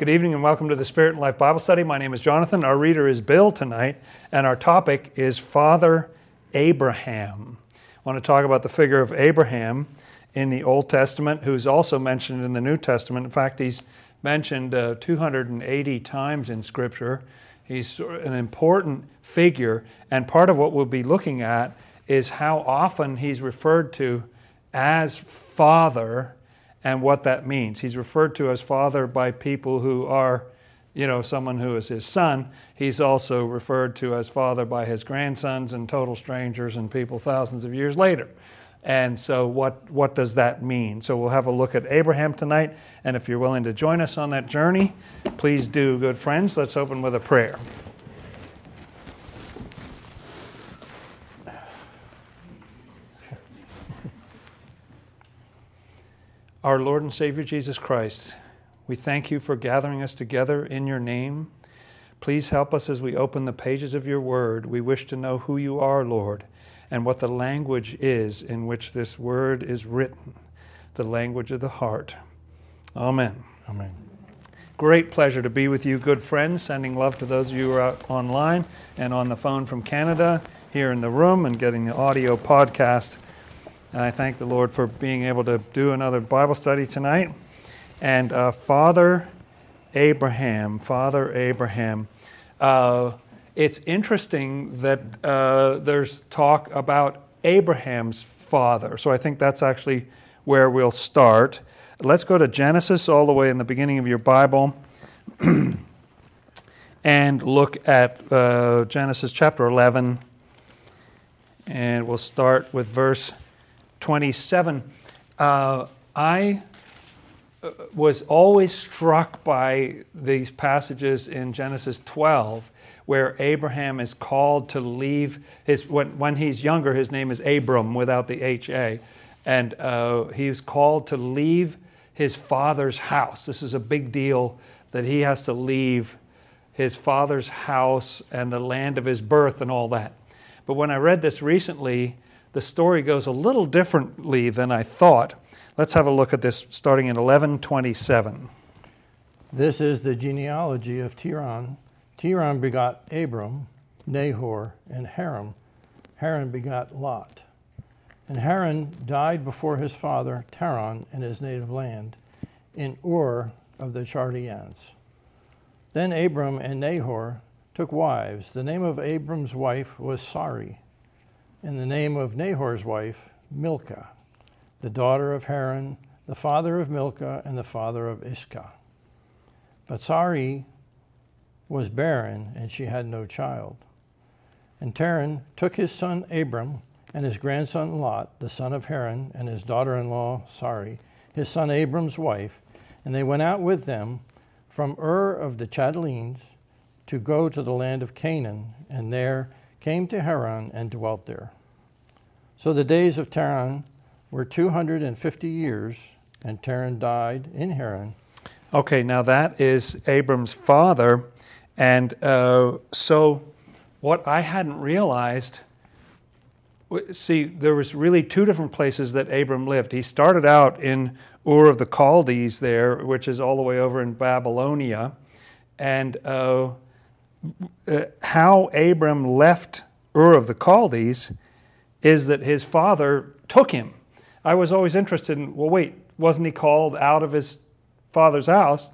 Good evening and welcome to the Spirit and Life Bible Study. My name is Jonathan. Our reader is Bill tonight, and our topic is Father Abraham. I want to talk about the figure of Abraham in the Old Testament, who's also mentioned in the New Testament. In fact, he's mentioned uh, 280 times in Scripture. He's an important figure, and part of what we'll be looking at is how often he's referred to as Father and what that means. He's referred to as father by people who are, you know, someone who is his son. He's also referred to as father by his grandsons and total strangers and people thousands of years later. And so, what, what does that mean? So, we'll have a look at Abraham tonight. And if you're willing to join us on that journey, please do, good friends. Let's open with a prayer. Our Lord and Savior Jesus Christ, we thank you for gathering us together in your name. Please help us as we open the pages of your word. We wish to know who you are, Lord, and what the language is in which this word is written, the language of the heart. Amen. Amen. Great pleasure to be with you, good friends. Sending love to those of you who are out online and on the phone from Canada, here in the room, and getting the audio podcast. And I thank the Lord for being able to do another Bible study tonight. And uh, Father Abraham, Father Abraham. Uh, it's interesting that uh, there's talk about Abraham's father. So I think that's actually where we'll start. Let's go to Genesis all the way in the beginning of your Bible and look at uh, Genesis chapter 11. And we'll start with verse 27. Uh, I uh, was always struck by these passages in Genesis 12 where Abraham is called to leave his when, when he's younger his name is Abram without the HA and uh, he's called to leave his father's house this is a big deal that he has to leave his father's house and the land of his birth and all that but when I read this recently the story goes a little differently than I thought. Let's have a look at this starting in 1127. This is the genealogy of Terah. Terah begot Abram, Nahor, and Haran. Haran begot Lot. And Haran died before his father Terah in his native land, in Ur of the Chaldeans. Then Abram and Nahor took wives. The name of Abram's wife was Sarai in the name of Nahor's wife, Milcah, the daughter of Haran, the father of Milcah, and the father of Iscah. But Sarai was barren, and she had no child. And Terah took his son Abram and his grandson Lot, the son of Haran, and his daughter in law Sarai, his son Abram's wife, and they went out with them from Ur of the Chaldeans to go to the land of Canaan, and there came to Haran and dwelt there. So the days of Terah were 250 years, and Terah died in Haran. Okay, now that is Abram's father. And uh, so what I hadn't realized see there was really two different places that abram lived he started out in ur of the chaldees there which is all the way over in babylonia and uh, uh, how abram left Ur of the Chaldees is that his father took him. I was always interested in, well, wait, wasn't he called out of his father's house?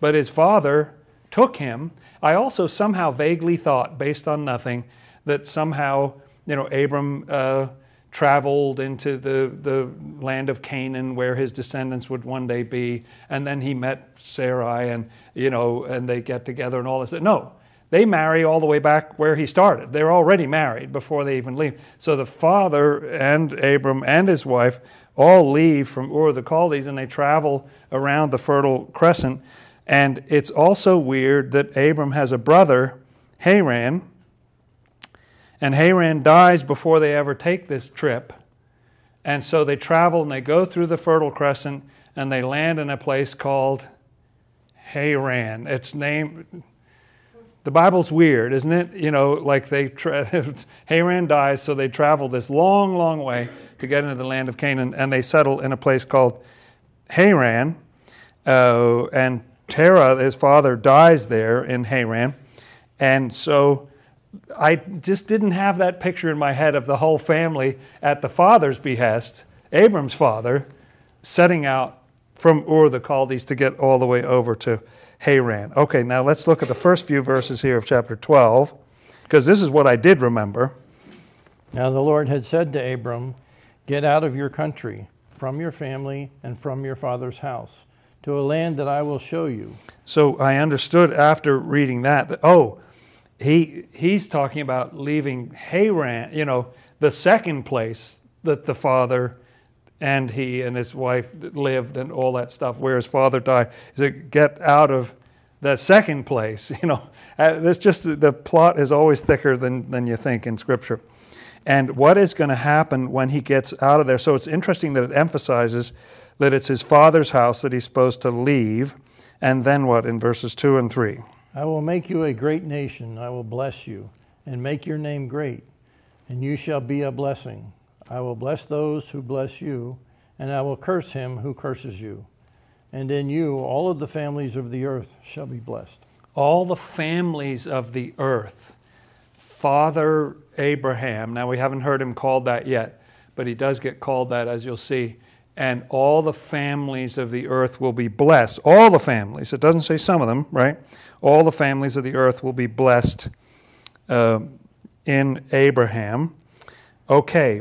But his father took him. I also somehow vaguely thought, based on nothing, that somehow, you know, Abram uh, traveled into the, the land of Canaan where his descendants would one day be, and then he met Sarai and, you know, and they get together and all this. No, they marry all the way back where he started. They're already married before they even leave. So the father and Abram and his wife all leave from Ur the Chaldees and they travel around the Fertile Crescent. And it's also weird that Abram has a brother, Haran, and Haran dies before they ever take this trip. And so they travel and they go through the Fertile Crescent and they land in a place called Haran. It's named the Bible's weird, isn't it? You know, like they tra- Haran dies, so they travel this long, long way to get into the land of Canaan, and they settle in a place called Haran. Uh, and Terah, his father, dies there in Haran. And so I just didn't have that picture in my head of the whole family at the father's behest, Abram's father, setting out from Ur the Chaldees to get all the way over to Haran. Okay, now let's look at the first few verses here of chapter 12, because this is what I did remember. Now the Lord had said to Abram, Get out of your country, from your family, and from your father's house, to a land that I will show you. So I understood after reading that that, oh, he, he's talking about leaving Haran, you know, the second place that the father and he and his wife lived and all that stuff, where his father died. He said, get out of that second place. You know, uh, just the plot is always thicker than, than you think in Scripture. And what is going to happen when he gets out of there? So it's interesting that it emphasizes that it's his father's house that he's supposed to leave. And then what in verses 2 and 3? I will make you a great nation. I will bless you and make your name great, and you shall be a blessing. I will bless those who bless you, and I will curse him who curses you. And in you all of the families of the earth shall be blessed. All the families of the earth. Father Abraham, now we haven't heard him called that yet, but he does get called that, as you'll see. And all the families of the earth will be blessed. All the families. It doesn't say some of them, right? All the families of the earth will be blessed uh, in Abraham. Okay,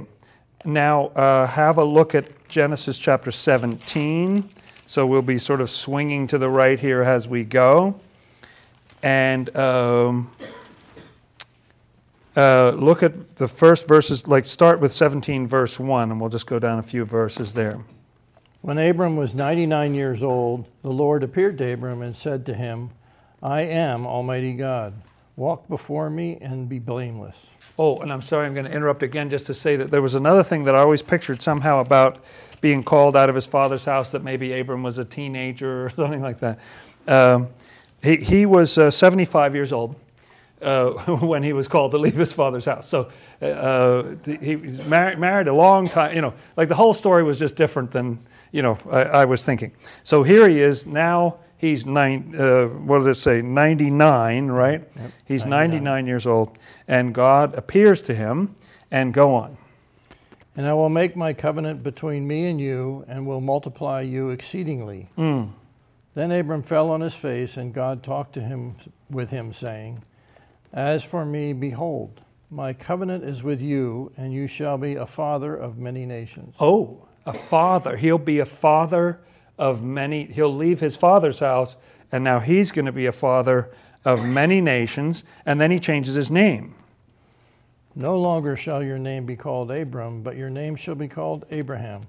now, uh, have a look at Genesis chapter 17. So we'll be sort of swinging to the right here as we go. And um, uh, look at the first verses, like start with 17, verse 1, and we'll just go down a few verses there. When Abram was 99 years old, the Lord appeared to Abram and said to him, I am Almighty God. Walk before me and be blameless. Oh, and I'm sorry, I'm going to interrupt again just to say that there was another thing that I always pictured somehow about being called out of his father's house that maybe Abram was a teenager or something like that. Um, he, he was uh, 75 years old uh, when he was called to leave his father's house. So uh, he was married, married a long time, you know, like the whole story was just different than, you know, I, I was thinking. So here he is now he's nine, uh, what did it say, 99, right? Yep, he's 99. 99 years old, and God appears to him, and go on. And I will make my covenant between me and you, and will multiply you exceedingly. Mm. Then Abram fell on his face, and God talked to him with him, saying, As for me, behold, my covenant is with you, and you shall be a father of many nations. Oh, a father. He'll be a father of many, he'll leave his father's house, and now he's going to be a father of many nations, and then he changes his name. No longer shall your name be called Abram, but your name shall be called Abraham,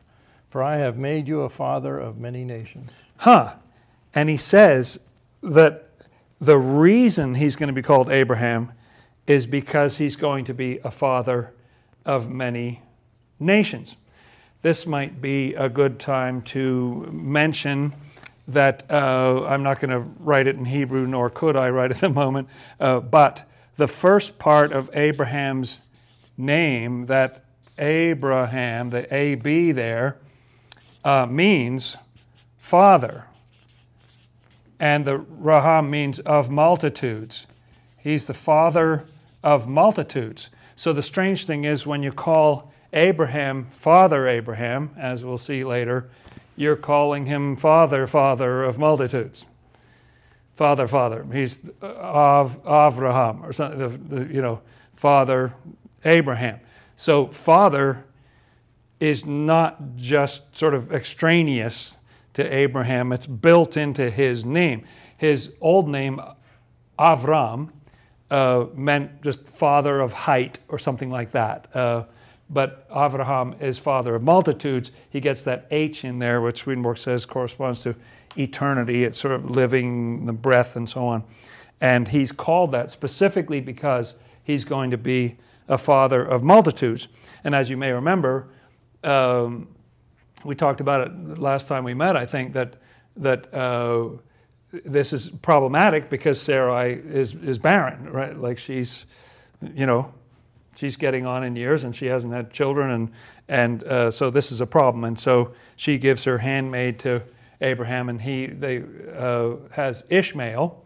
for I have made you a father of many nations. Huh. And he says that the reason he's going to be called Abraham is because he's going to be a father of many nations this might be a good time to mention that uh, I'm not going to write it in Hebrew, nor could I right at the moment, uh, but the first part of Abraham's name, that Abraham, the AB there, uh, means father. And the Raham means of multitudes. He's the father of multitudes. So the strange thing is when you call Abraham, Father Abraham, as we'll see later, you're calling him Father, Father of multitudes. Father, Father. He's of Avraham or something, the, the, you know, Father Abraham. So, Father is not just sort of extraneous to Abraham, it's built into his name. His old name, Avram, uh, meant just father of height or something like that. Uh, but Avraham is father of multitudes. He gets that H in there, which Swedenborg says corresponds to eternity. It's sort of living, the breath, and so on. And he's called that specifically because he's going to be a father of multitudes. And as you may remember, um, we talked about it last time we met, I think, that, that uh, this is problematic because Sarai is, is barren, right? Like she's, you know, she's getting on in years and she hasn't had children, and and uh, so this is a problem. And so she gives her handmaid to Abraham, and he they uh, has Ishmael,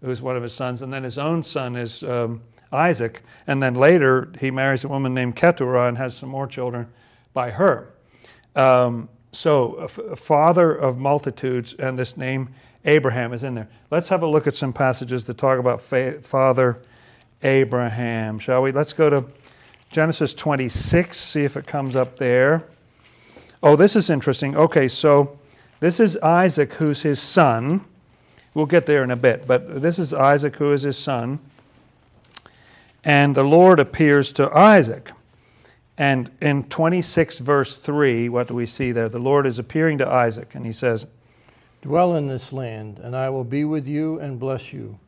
who's one of his sons, and then his own son is um, Isaac, and then later he marries a woman named Keturah and has some more children by her. Um, so, f- father of multitudes, and this name Abraham is in there. Let's have a look at some passages to talk about fa- Father Abraham, shall we? Let's go to Genesis 26, see if it comes up there. Oh, this is interesting. Okay, so this is Isaac, who's his son. We'll get there in a bit, but this is Isaac, who is his son. And the Lord appears to Isaac. And in 26, verse 3, what do we see there? The Lord is appearing to Isaac, and he says, Dwell in this land, and I will be with you and bless you.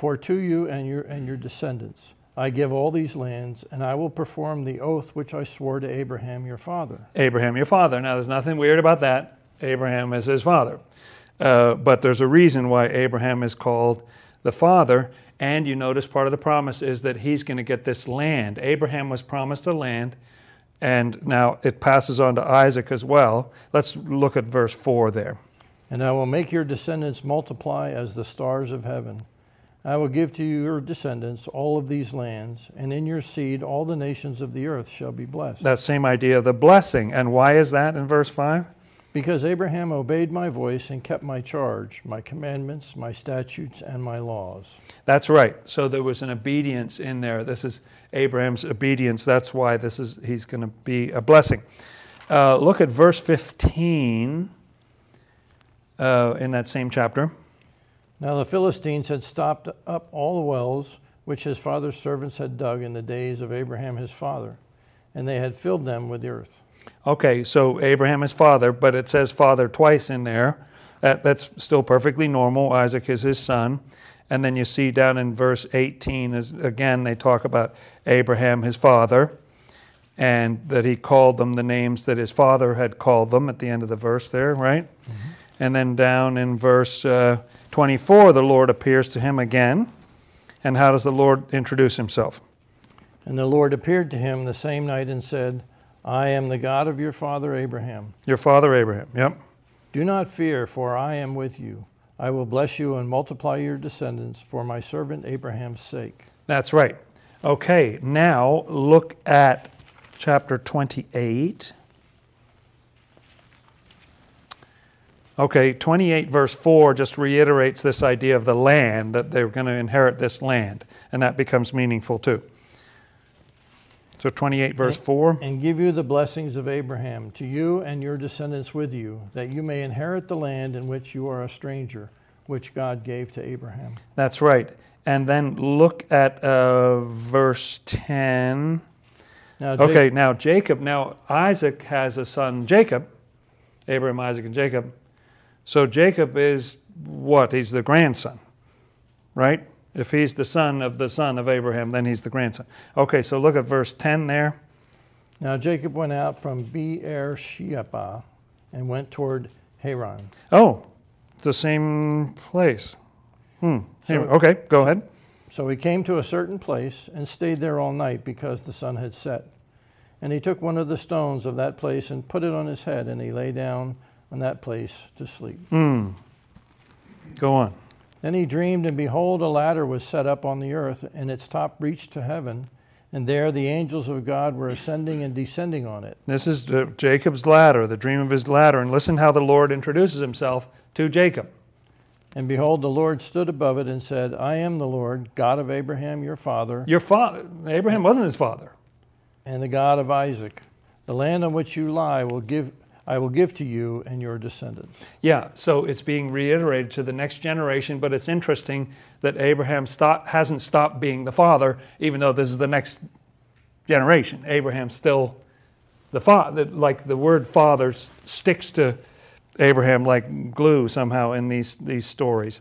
For to you and your, and your descendants I give all these lands, and I will perform the oath which I swore to Abraham your father. Abraham, your father. Now, there's nothing weird about that. Abraham is his father. Uh, but there's a reason why Abraham is called the father. And you notice part of the promise is that he's going to get this land. Abraham was promised a land, and now it passes on to Isaac as well. Let's look at verse 4 there. And I will make your descendants multiply as the stars of heaven. I will give to your descendants all of these lands, and in your seed all the nations of the earth shall be blessed. That same idea of the blessing. And why is that in verse 5? Because Abraham obeyed my voice and kept my charge, my commandments, my statutes, and my laws. That's right. So there was an obedience in there. This is Abraham's obedience. That's why this is he's going to be a blessing. Uh, look at verse 15 uh, in that same chapter. Now the Philistines had stopped up all the wells which his father's servants had dug in the days of Abraham his father, and they had filled them with the earth. Okay, so Abraham is father, but it says father twice in there. That, that's still perfectly normal. Isaac is his son. And then you see down in verse 18, is, again, they talk about Abraham, his father, and that he called them the names that his father had called them at the end of the verse there, right? Mm-hmm. And then down in verse uh, 24, the Lord appears to him again. And how does the Lord introduce himself? And the Lord appeared to him the same night and said, I am the God of your father Abraham. Your father Abraham, yep. Do not fear, for I am with you. I will bless you and multiply your descendants for my servant Abraham's sake. That's right. Okay, now look at chapter 28. Okay, 28 verse 4 just reiterates this idea of the land, that they're going to inherit this land, and that becomes meaningful too. So 28 verse 4. And give you the blessings of Abraham to you and your descendants with you, that you may inherit the land in which you are a stranger, which God gave to Abraham. That's right. And then look at uh, verse 10. Now, okay, now Jacob, now Isaac has a son, Jacob, Abraham, Isaac, and Jacob. So Jacob is what? He's the grandson, right? If he's the son of the son of Abraham, then he's the grandson. Okay, so look at verse 10 there. Now Jacob went out from Beer Sheba and went toward Haran. Oh, the same place. Hmm. So, okay, go ahead. So he came to a certain place and stayed there all night because the sun had set. And he took one of the stones of that place and put it on his head, and he lay down on that place to sleep. Hmm. Go on. Then he dreamed, and behold, a ladder was set up on the earth, and its top reached to heaven. And there the angels of God were ascending and descending on it. This is Jacob's ladder, the dream of his ladder. And listen how the Lord introduces himself to Jacob. And behold, the Lord stood above it and said, I am the Lord, God of Abraham, your father. Your father. Abraham wasn't his father. And the God of Isaac. The land on which you lie will give I will give to you and your descendants. Yeah, so it's being reiterated to the next generation, but it's interesting that Abraham stop, hasn't stopped being the father, even though this is the next generation. Abraham's still the father, like the word father sticks to Abraham like glue somehow in these, these stories.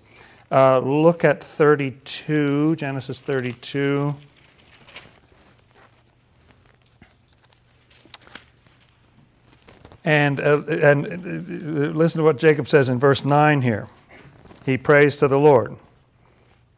Uh, look at 32, Genesis 32. And, uh, and uh, listen to what Jacob says in verse 9 here. He prays to the Lord.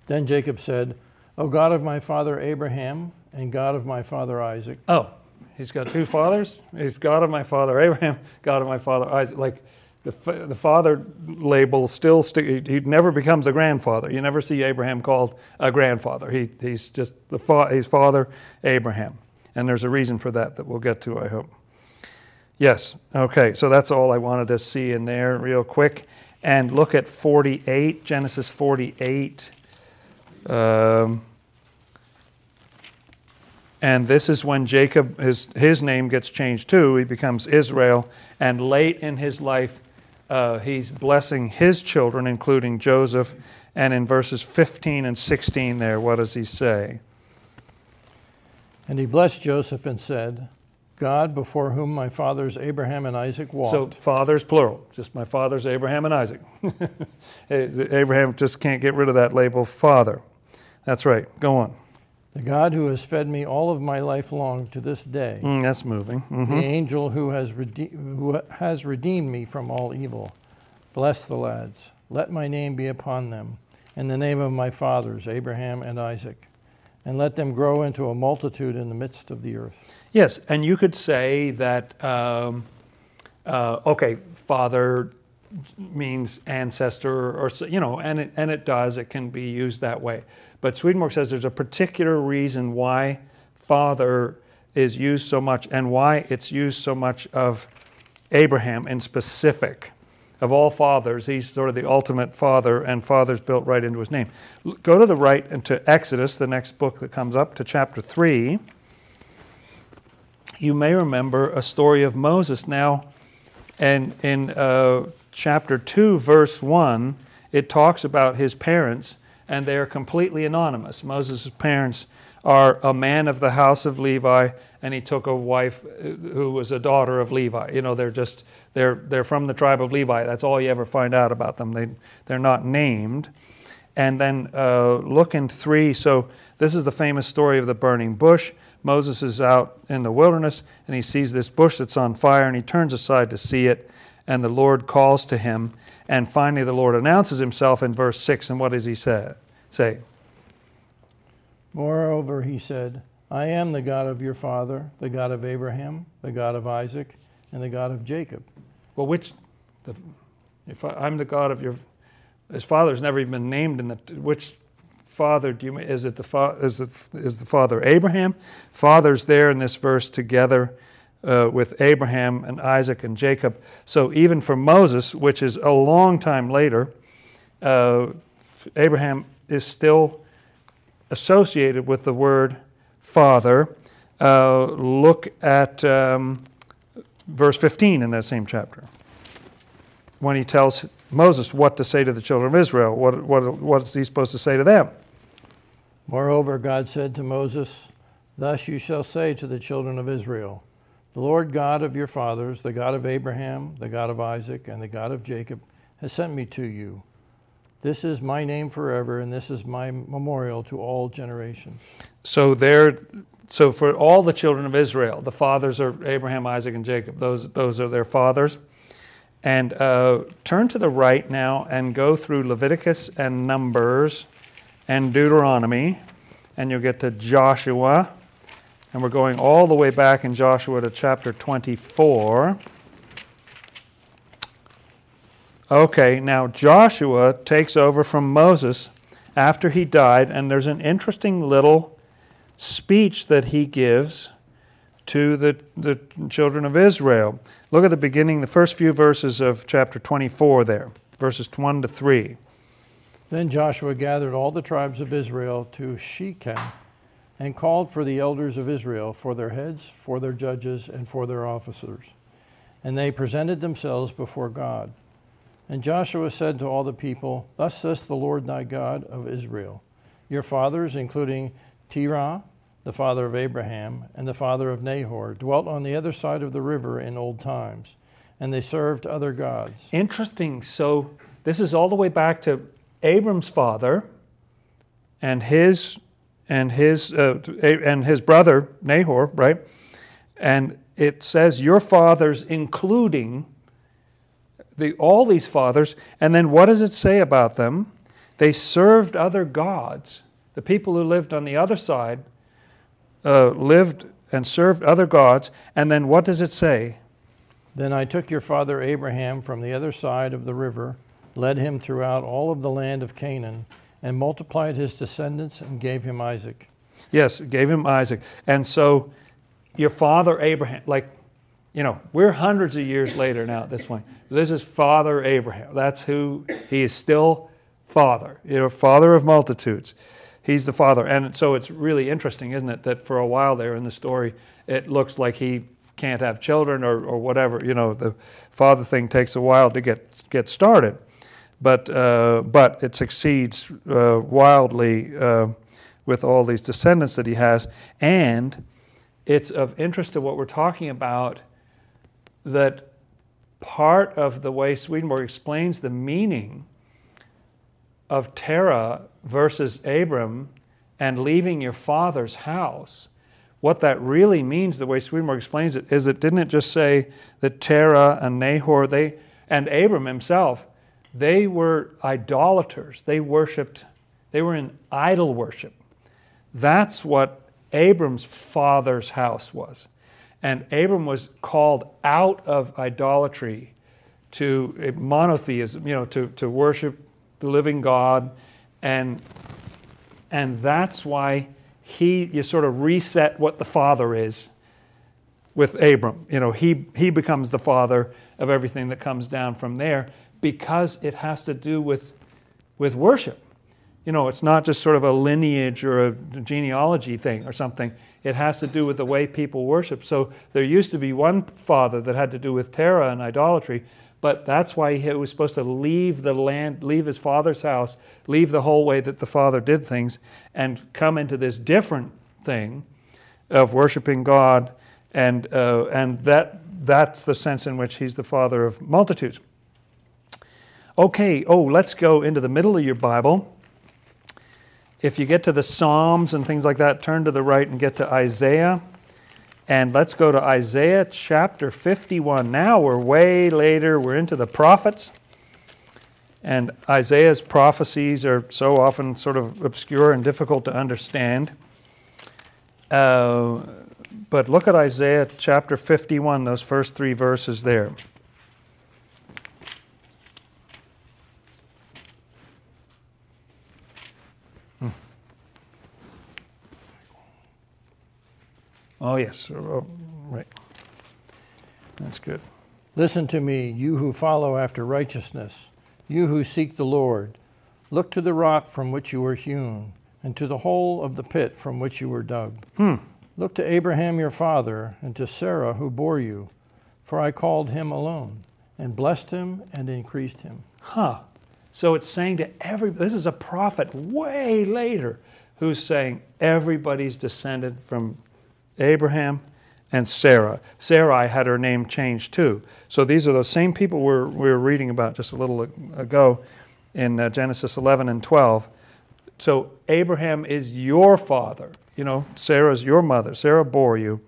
Then Jacob said, O God of my father Abraham and God of my father Isaac. Oh, he's got two fathers? He's God of my father Abraham, God of my father Isaac. Like the, the father label still st- he never becomes a grandfather. You never see Abraham called a grandfather. He, he's just the fa- he's father Abraham, and there's a reason for that that we'll get to. I hope. Yes. Okay. So that's all I wanted to see in there, real quick, and look at 48 Genesis 48. Um, and this is when Jacob, his, his name gets changed too. He becomes Israel. And late in his life, uh, he's blessing his children, including Joseph. And in verses 15 and 16 there, what does he say? And he blessed Joseph and said, God, before whom my fathers Abraham and Isaac walked. So, fathers, plural. Just my fathers, Abraham and Isaac. Abraham just can't get rid of that label, father. That's right. Go on. The God who has fed me all of my life long to this day. Mm, that's moving. Mm-hmm. The angel who has, rede- who has redeemed me from all evil. Bless the lads. Let my name be upon them, in the name of my fathers, Abraham and Isaac. And let them grow into a multitude in the midst of the earth. Yes, and you could say that, um, uh, okay, father means ancestor, or, you know, and it, and it does, it can be used that way. But Swedenborg says there's a particular reason why father is used so much and why it's used so much of Abraham in specific. Of all fathers, he's sort of the ultimate father, and father's built right into his name. Go to the right and to Exodus, the next book that comes up, to chapter 3. You may remember a story of Moses. Now, and in uh, chapter 2, verse 1, it talks about his parents and they are completely anonymous. Moses' parents are a man of the house of Levi, and he took a wife uh, who was a daughter of Levi. You know, they're just they're they're from the tribe of Levi. That's all you ever find out about them. They they're not named. And then uh, look in three. So this is the famous story of the burning bush. Moses is out in the wilderness, and he sees this bush that's on fire, and he turns aside to see it. And the Lord calls to him, and finally, the Lord announces himself in verse 6. And what does he say? say? Moreover, he said, I am the God of your father, the God of Abraham, the God of Isaac, and the God of Jacob. Well, which, the, if I, am the God of your, his father's never even been named in the, which father do you, is it the, fa, is it, is the father Abraham? Father's there in this verse together uh, with Abraham and Isaac and Jacob. So even for Moses, which is a long time later, uh, Abraham is still associated with the word father. Uh, look at um, verse 15 in that same chapter when he tells Moses what to say to the children of Israel. What, what, what is he supposed to say to them? Moreover, God said to Moses, Thus you shall say to the children of Israel, The Lord God of your fathers, the God of Abraham, the God of Isaac, and the God of Jacob, has sent me to you. This is my name forever, and this is my memorial to all generations. So there, so for all the children of Israel, the fathers are Abraham, Isaac, and Jacob. Those those are their fathers. And uh, turn to the right now and go through Leviticus and Numbers and Deuteronomy, and you'll get to Joshua. And we're going all the way back in Joshua to chapter 24. Okay, now Joshua takes over from Moses after he died, and there's an interesting little speech that he gives to the, the children of Israel. Look at the beginning, the first few verses of chapter 24 there, verses 1 to 3. Then Joshua gathered all the tribes of Israel to Shechem and called for the elders of Israel, for their heads, for their judges, and for their officers. And they presented themselves before God. And Joshua said to all the people, Thus says the Lord thy God of Israel Your fathers, including Terah, the father of Abraham, and the father of Nahor, dwelt on the other side of the river in old times, and they served other gods. Interesting. So this is all the way back to Abram's father and his and his uh, and his brother Nahor, right? And it says your fathers, including the, all these fathers, and then what does it say about them? They served other gods. The people who lived on the other side uh, lived and served other gods. And then what does it say? Then I took your father Abraham from the other side of the river, led him throughout all of the land of Canaan, and multiplied his descendants and gave him Isaac. Yes, gave him Isaac. And so your father Abraham, like, you know, we're hundreds of years later now at this point. This is Father Abraham. That's who he is still father, you know, father of multitudes he's the father. And so it's really interesting, isn't it, that for a while there in the story, it looks like he can't have children or, or whatever. You know, the father thing takes a while to get get started, but uh, but it succeeds uh, wildly uh, with all these descendants that he has, and it's of interest to what we're talking about that part of the way Swedenborg explains the meaning of Terah versus Abram and leaving your father's house, what that really means, the way Swedenborg explains it, is it didn't it just say that Terah and Nahor, they and Abram himself, they were idolaters. They worshipped, they were in idol worship. That's what Abram's father's house was. And Abram was called out of idolatry to eh, monotheism, you know, to, to worship the living God and, and that's why he, you sort of reset what the father is with Abram. You know, he, he becomes the father of everything that comes down from there because it has to do with, with worship. You know, it's not just sort of a lineage or a genealogy thing or something. It has to do with the way people worship. So there used to be one father that had to do with Terah and idolatry, but that's why he was supposed to leave the land, leave his father's house, leave the whole way that the father did things, and come into this different thing of worshiping God, and uh, and that that's the sense in which he's the father of multitudes. Okay, oh, let's go into the middle of your Bible. If you get to the Psalms and things like that, turn to the right and get to Isaiah. And let's go to Isaiah chapter 51 now. We're way later, we're into the prophets. And Isaiah's prophecies are so often sort of obscure and difficult to understand. Uh, but look at Isaiah chapter 51, those first three verses there. Oh, yes. Uh, oh, right. That's good. Listen to me, you who follow after righteousness, you who seek the Lord. Look to the rock from which you were hewn, and to the hole of the pit from which you were dug. Hmm. Look to Abraham your father, and to Sarah who bore you, for I called him alone, and blessed him and increased him. Huh. So it's saying to every, this is a prophet way later who's saying everybody's descended from Abraham and Sarah. Sarai had her name changed too. So these are those same people we're, we were reading about just a little ago in uh, Genesis 11 and 12. So Abraham is your father. You know, Sarah's your mother. Sarah bore you.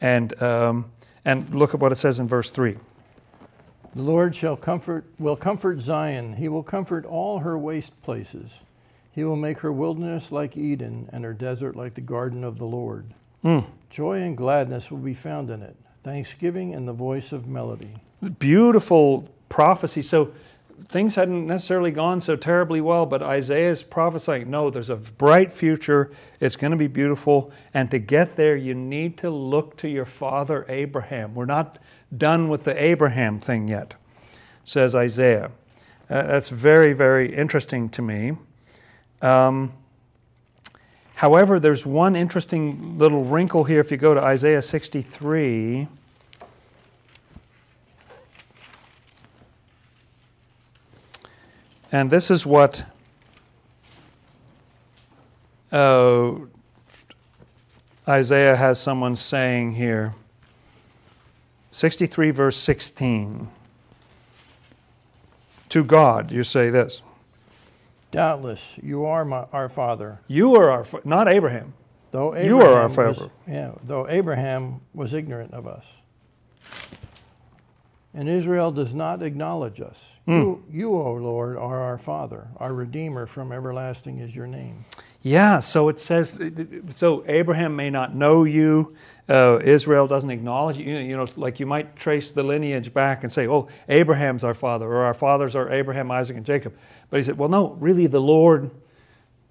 And, um, and look at what it says in verse 3. The Lord shall comfort, will comfort Zion. He will comfort all her waste places. He will make her wilderness like Eden and her desert like the garden of the Lord. Mm. Joy and gladness will be found in it, thanksgiving and the voice of melody. Beautiful prophecy. So things hadn't necessarily gone so terribly well, but Isaiah is prophesying no, there's a bright future. It's going to be beautiful. And to get there, you need to look to your father Abraham. We're not done with the Abraham thing yet, says Isaiah. Uh, that's very, very interesting to me. Um, However, there's one interesting little wrinkle here if you go to Isaiah 63. And this is what uh, Isaiah has someone saying here 63, verse 16. To God, you say this. Doubtless, you are my, our father. You are our, father, not Abraham. Though Abraham you are our father. Was, yeah, though Abraham was ignorant of us. And Israel does not acknowledge us. Mm. You, you, O Lord, are our Father, our Redeemer from everlasting is your name. Yeah, so it says, so Abraham may not know you, uh, Israel doesn't acknowledge you. You know, like you might trace the lineage back and say, oh, Abraham's our father, or our fathers are Abraham, Isaac, and Jacob. But he said, well, no, really, the Lord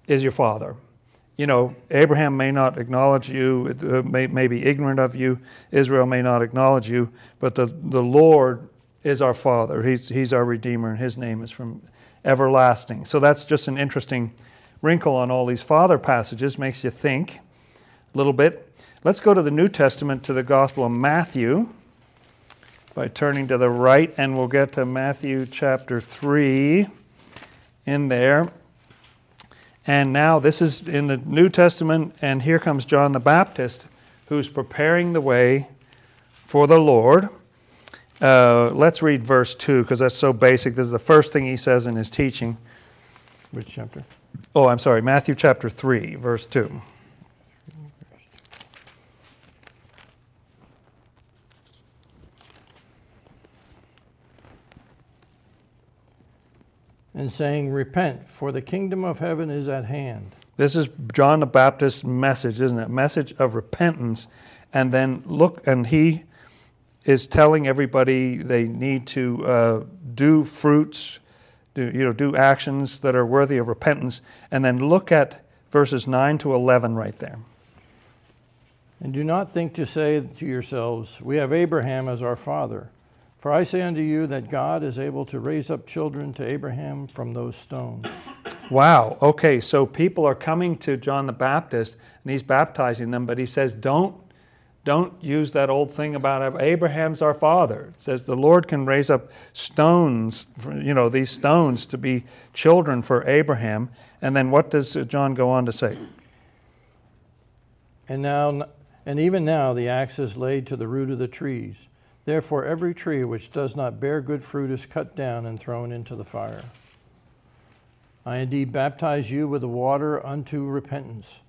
is your father. You know, Abraham may not acknowledge you, uh, may, may be ignorant of you. Israel may not acknowledge you, but the, the Lord is our father. He's, he's our redeemer, and his name is from everlasting. So that's just an interesting wrinkle on all these father passages, makes you think a little bit. Let's go to the New Testament to the Gospel of Matthew by turning to the right, and we'll get to Matthew chapter 3 in there. And now this is in the New Testament, and here comes John the Baptist, who's preparing the way for the Lord. Uh, let's read verse 2 because that's so basic. This is the first thing he says in his teaching. Which chapter? Oh, I'm sorry, Matthew chapter 3, verse 2. And saying, Repent, for the kingdom of heaven is at hand. This is John the Baptist's message, isn't it? Message of repentance. And then look, and he is telling everybody they need to uh, do fruits, do, you know, do actions that are worthy of repentance. And then look at verses 9 to 11 right there. And do not think to say to yourselves, We have Abraham as our father. For I say unto you that God is able to raise up children to Abraham from those stones. Wow. Okay, so people are coming to John the Baptist and he's baptizing them, but he says, Don't don't use that old thing about Abraham's our father. It says the Lord can raise up stones, for, you know, these stones to be children for Abraham. And then what does John go on to say? And now, and even now, the axe is laid to the root of the trees. Therefore, every tree which does not bear good fruit is cut down and thrown into the fire. I indeed baptize you with the water unto repentance,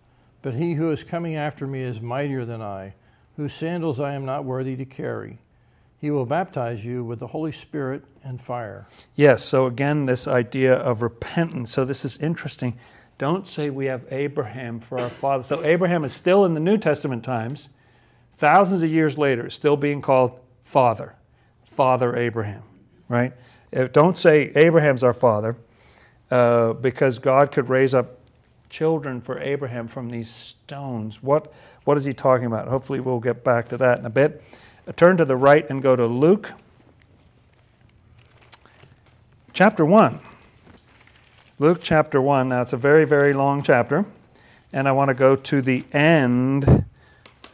but he who is coming after me is mightier than I, whose sandals I am not worthy to carry. He will baptize you with the Holy Spirit and fire. Yes, so again, this idea of repentance. So this is interesting. Don't say we have Abraham for our father. So Abraham is still in the New Testament times, thousands of years later, still being called father, Father Abraham, right? Don't say Abraham's our father, uh, because God could raise up children for Abraham from these stones. What, what is he talking about? Hopefully, we'll get back to that in a bit. Uh, turn to the right and go to Luke chapter 1. Luke chapter 1. Now, it's a very, very long chapter, and I want to go to the end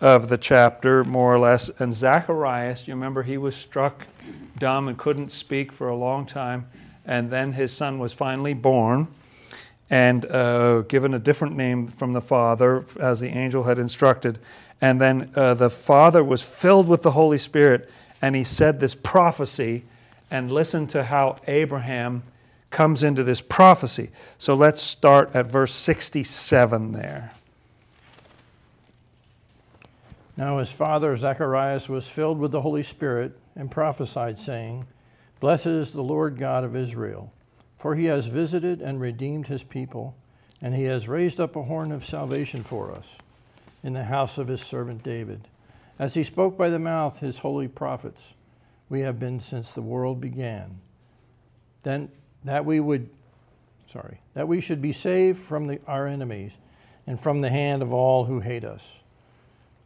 of the chapter, more or less. And Zacharias, you remember he was struck dumb and couldn't speak for a long time. And then his son was finally born and uh, given a different name from the father, as the angel had instructed. And then uh, the father was filled with the Holy Spirit, and he said this prophecy. And listen to how Abraham comes into this prophecy. So let's start at verse 67 there. Now his father Zacharias was filled with the Holy Spirit and prophesied, saying, Blessed is the Lord God of Israel, for he has visited and redeemed his people, and he has raised up a horn of salvation for us in the house of his servant David. As he spoke by the mouth his holy prophets, we have been since the world began. Then that we would sorry, that we should be saved from the, our enemies and from the hand of all who hate us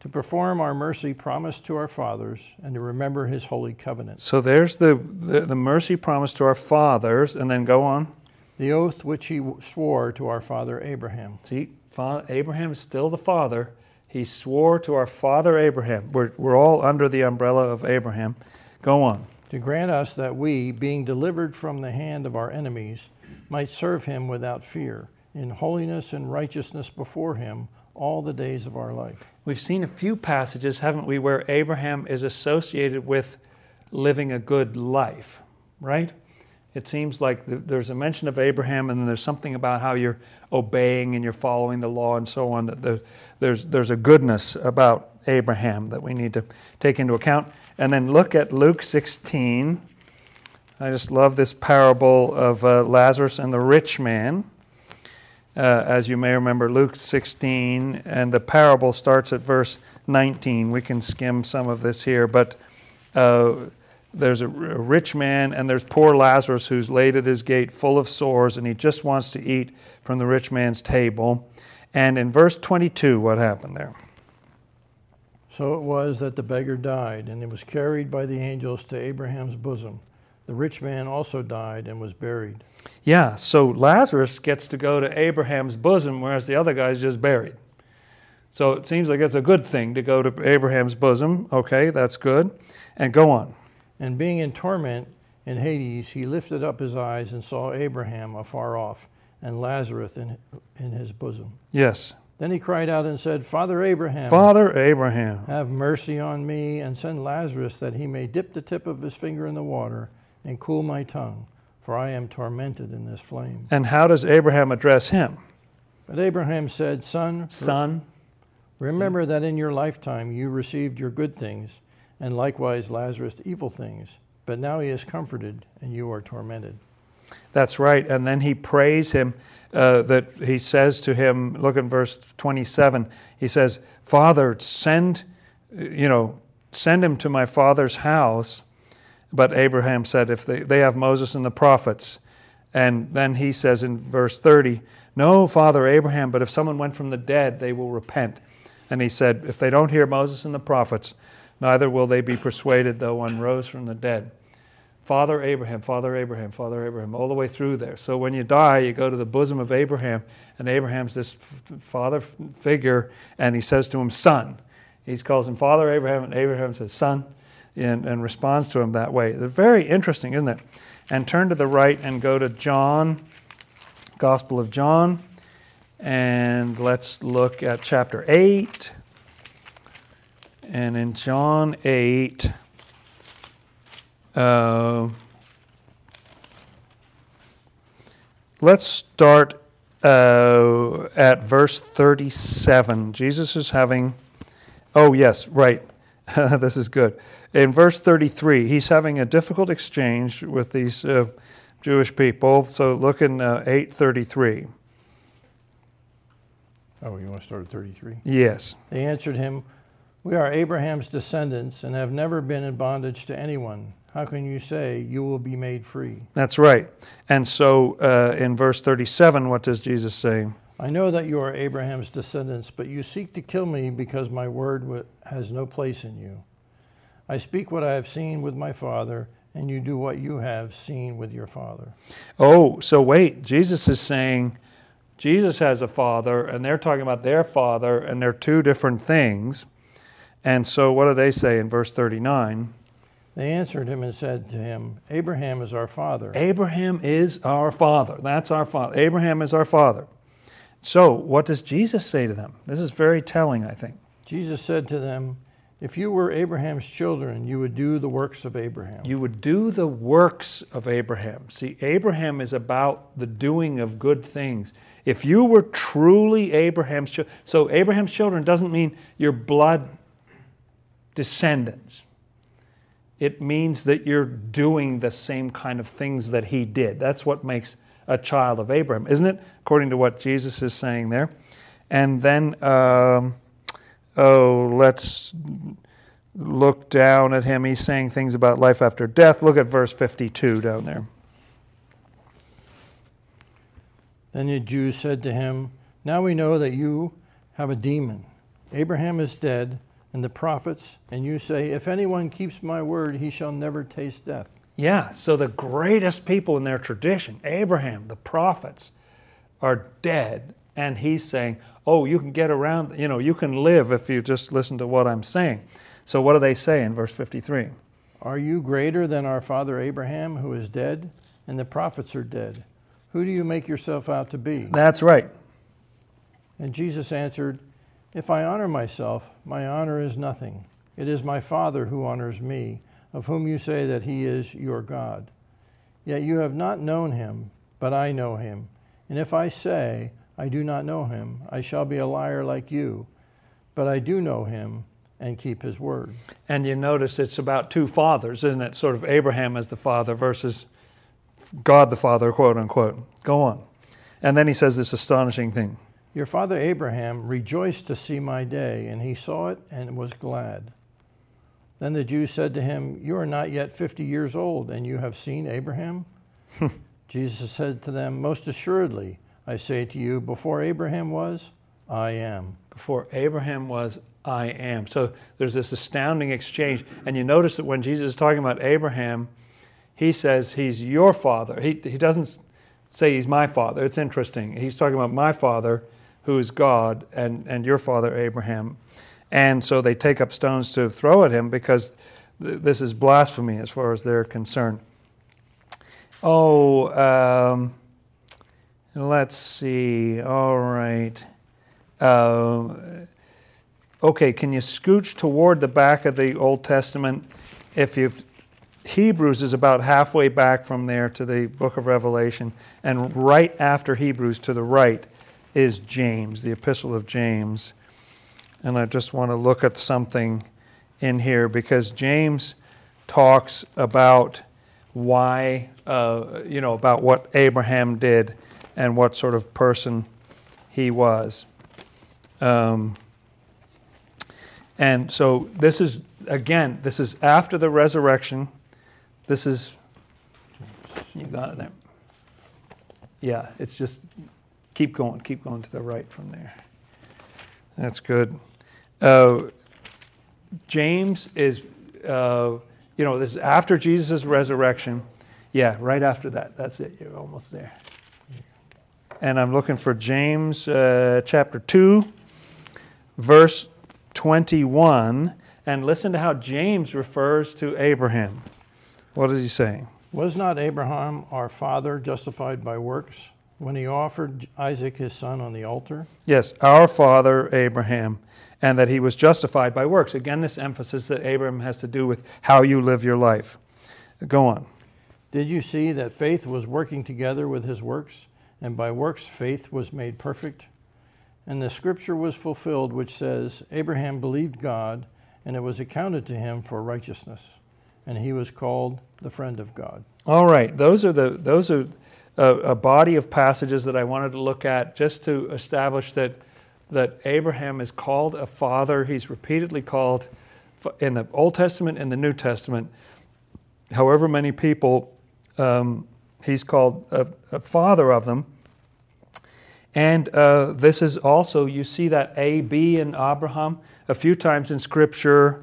to perform our mercy promised to our fathers and to remember his holy covenant. So there's the, the, the mercy promised to our fathers, and then go on. The oath which he swore to our father Abraham. See, father, Abraham is still the father. He swore to our father Abraham. We're, we're all under the umbrella of Abraham. Go on. To grant us that we, being delivered from the hand of our enemies, might serve him without fear, in holiness and righteousness before him all the days of our life. We've seen a few passages, haven't we, where Abraham is associated with living a good life, right? It seems like there's a mention of Abraham, and then there's something about how you're obeying and you're following the law and so on. That there's, there's a goodness about Abraham that we need to take into account. And then look at Luke 16. I just love this parable of uh, Lazarus and the rich man. Uh, as you may remember, Luke 16, and the parable starts at verse 19. We can skim some of this here, but uh, there's a, a rich man and there's poor Lazarus who's laid at his gate full of sores, and he just wants to eat from the rich man's table. And in verse 22, what happened there? So it was that the beggar died, and he was carried by the angels to Abraham's bosom. The rich man also died and was buried. Yeah, so Lazarus gets to go to Abraham's bosom, whereas the other guy's just buried. So it seems like it's a good thing to go to Abraham's bosom. Okay, that's good. And go on. And being in torment in Hades, he lifted up his eyes and saw Abraham afar off, and Lazarus in, in his bosom. Yes. Then he cried out and said, Father Abraham, Father Abraham, have mercy on me, and send Lazarus that he may dip the tip of his finger in the water and cool my tongue, for I am tormented in this flame. And how does Abraham address him? But Abraham said, Son, Son. remember that in your lifetime you received your good things, and likewise Lazarus evil things. But now he is comforted, and you are tormented. That's right. And then he prays him uh, that he says to him, look at verse 27. He says, Father, send, you know, send him to my father's house. But Abraham said, if they, they have Moses and the prophets. And then he says in verse 30, No, Father Abraham, but if someone went from the dead, they will repent. And he said, If they don't hear Moses and the prophets, neither will they be persuaded, though one rose from the dead. Father Abraham, Father Abraham, Father Abraham, all the way through there. So when you die, you go to the bosom of Abraham, and Abraham's this father figure, and he says to him, Son. He calls him Father Abraham, and Abraham says, Son, and, and responds to him that way. It's very interesting, isn't it? And turn to the right and go to John, Gospel of John, and let's look at chapter 8. And in John 8, uh, let's start uh, at verse 37. Jesus is having, oh, yes, right. this is good. In verse 33, he's having a difficult exchange with these uh, Jewish people. So look in uh, 833. Oh, you want to start at 33? Yes. They answered him, We are Abraham's descendants and have never been in bondage to anyone. How can you say you will be made free? That's right. And so uh, in verse 37, what does Jesus say? I know that you are Abraham's descendants, but you seek to kill me because my word has no place in you. I speak what I have seen with my father, and you do what you have seen with your father. Oh, so wait. Jesus is saying Jesus has a father, and they're talking about their father, and they're two different things. And so what do they say in verse 39? They answered him and said to him, Abraham is our father. Abraham is our father. That's our father. Abraham is our father. So, what does Jesus say to them? This is very telling, I think. Jesus said to them, If you were Abraham's children, you would do the works of Abraham. You would do the works of Abraham. See, Abraham is about the doing of good things. If you were truly Abraham's children, so Abraham's children doesn't mean your blood descendants it means that you're doing the same kind of things that he did. That's what makes a child of Abraham, isn't it? According to what Jesus is saying there. And then, um, oh, let's look down at him. He's saying things about life after death. Look at verse 52 down there. Then the Jews said to him, Now we know that you have a demon. Abraham is dead and the prophets, and you say, If anyone keeps my word, he shall never taste death. Yeah, so the greatest people in their tradition, Abraham, the prophets, are dead. And he's saying, Oh, you can get around, you know, you can live if you just listen to what I'm saying. So what do they say in verse 53? Are you greater than our father Abraham, who is dead? And the prophets are dead. Who do you make yourself out to be? That's right. And Jesus answered, if I honor myself, my honor is nothing. It is my Father who honors me, of whom you say that he is your God. Yet you have not known him, but I know him. And if I say, I do not know him, I shall be a liar like you. But I do know him, and keep his word. And you notice it's about two fathers, isn't it? Sort of Abraham as the father versus God the Father, quote unquote. Go on. And then he says this astonishing thing. Your father Abraham rejoiced to see my day, and he saw it and was glad. Then the Jews said to him, You are not yet fifty years old, and you have seen Abraham? Jesus said to them, Most assuredly, I say to you, before Abraham was, I am. Before Abraham was, I am. So there's this astounding exchange. And you notice that when Jesus is talking about Abraham, he says he's your father. He, he doesn't say he's my father. It's interesting. He's talking about my father, who is God, and, and your father, Abraham. And so they take up stones to throw at him because th- this is blasphemy as far as they're concerned. Oh, um, let's see. All right. Uh, okay, can you scooch toward the back of the Old Testament? If you Hebrews is about halfway back from there to the book of Revelation, and right after Hebrews to the right is James, the epistle of James. And I just want to look at something in here because James talks about why, uh, you know, about what Abraham did and what sort of person he was. Um, and so this is, again, this is after the resurrection. This is, you got it there. Yeah, it's just keep going, keep going to the right from there. That's good. Uh, James is, uh, you know, this is after Jesus' resurrection. Yeah, right after that. That's it. You're almost there. And I'm looking for James uh, chapter 2, verse 21. And listen to how James refers to Abraham. What is he saying? Was not Abraham our father justified by works when he offered Isaac his son on the altar? Yes, our father Abraham, and that he was justified by works. Again, this emphasis that Abraham has to do with how you live your life. Go on. Did you see that faith was working together with his works, and by works faith was made perfect? And the scripture was fulfilled, which says, Abraham believed God, and it was accounted to him for righteousness and he was called the friend of God. All right, those are the those are a, a, body of passages that I wanted to look at just to establish that that Abraham is called a father. He's repeatedly called in the Old Testament and the New Testament. However many people um, he's called a, a, father of them. And uh, this is also, you see that A, B in Abraham a few times in Scripture.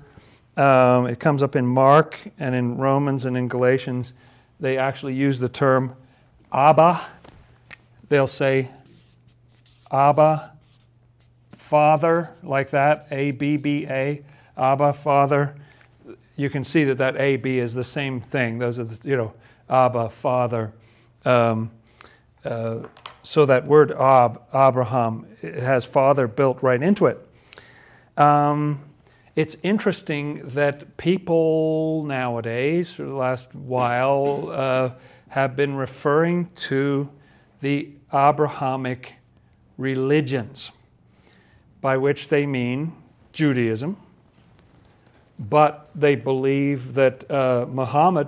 Um, it comes up in Mark and in Romans and in Galatians. They actually use the term Abba. They'll say Abba, Father, like that, A B B A, Abba, Father. You can see that that A B is the same thing. Those are, the, you know, Abba, Father. Um, uh, so that word Ab, Abraham, has father built right into it. Um, it's interesting that people nowadays, for the last while, uh, have been referring to the Abrahamic religions, by which they mean Judaism, but they believe that uh, Muhammad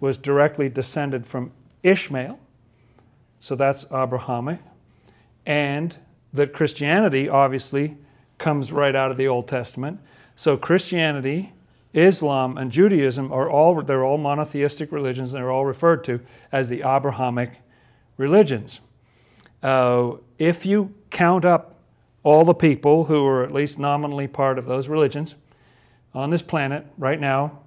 was directly descended from Ishmael, so that's Abrahamic, and that Christianity obviously comes right out of the Old Testament so Christianity, Islam, and Judaism are all they're all monotheistic religions, and they're all referred to as the Abrahamic religions. Uh, if you count up all the people who are at least nominally part of those religions on this planet right now,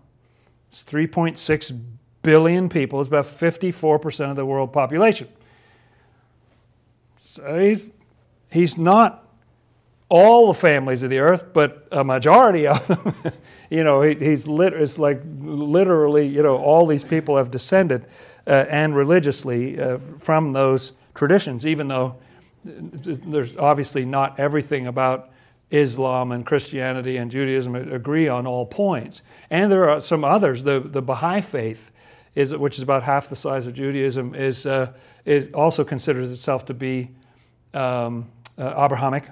it's 3.6 billion people. It's about 54% of the world population. He's not all the families of the earth, but a majority of them, you know, he, he's lit, it's like literally, you know, all these people have descended uh, and religiously uh, from those traditions, even though there's obviously not everything about Islam and Christianity and Judaism agree on all points. And there are some others. The, the Baha'i faith, is, which is about half the size of Judaism, is, uh, is also considers itself to be um, uh, Abrahamic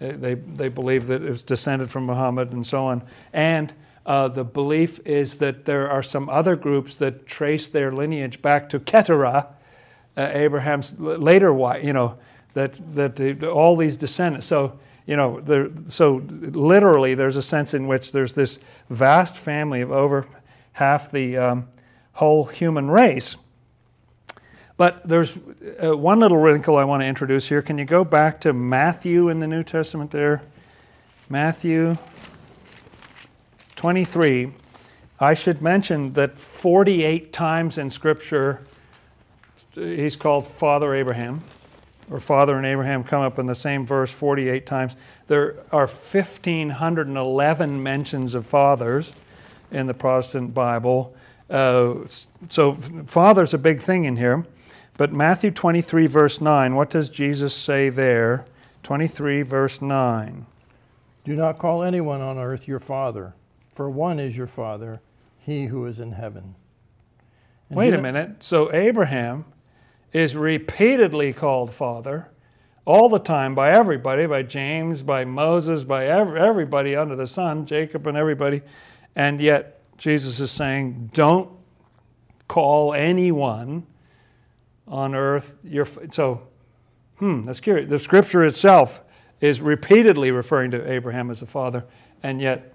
Uh, They, they believe that it was descended from Muhammad and so on. And uh, the belief is that there are some other groups that trace their lineage back to Keturah, uh, Abraham's later wife, you know, that, that all these descendants. So, you know, there, so literally there's a sense in which there's this vast family of over half the um, whole human race. But there's uh, one little wrinkle I want to introduce here. Can you go back to Matthew in the New Testament there? Matthew 23. I should mention that 48 times in Scripture he's called Father Abraham, or Father and Abraham come up in the same verse 48 times. There are 1,511 mentions of fathers in the Protestant Bible. Uh, so, father's a big thing in here. But Matthew 23, verse 9, what does Jesus say there? 23, verse 9. Do not call anyone on earth your father, for one is your father, he who is in heaven. And Wait a minute. So, Abraham is repeatedly called father all the time by everybody, by James, by Moses, by everybody under the sun, Jacob and everybody. And yet, Jesus is saying, don't call anyone on earth your. f-" So, hmm, that's curious. The scripture itself is repeatedly referring to Abraham as a father, and yet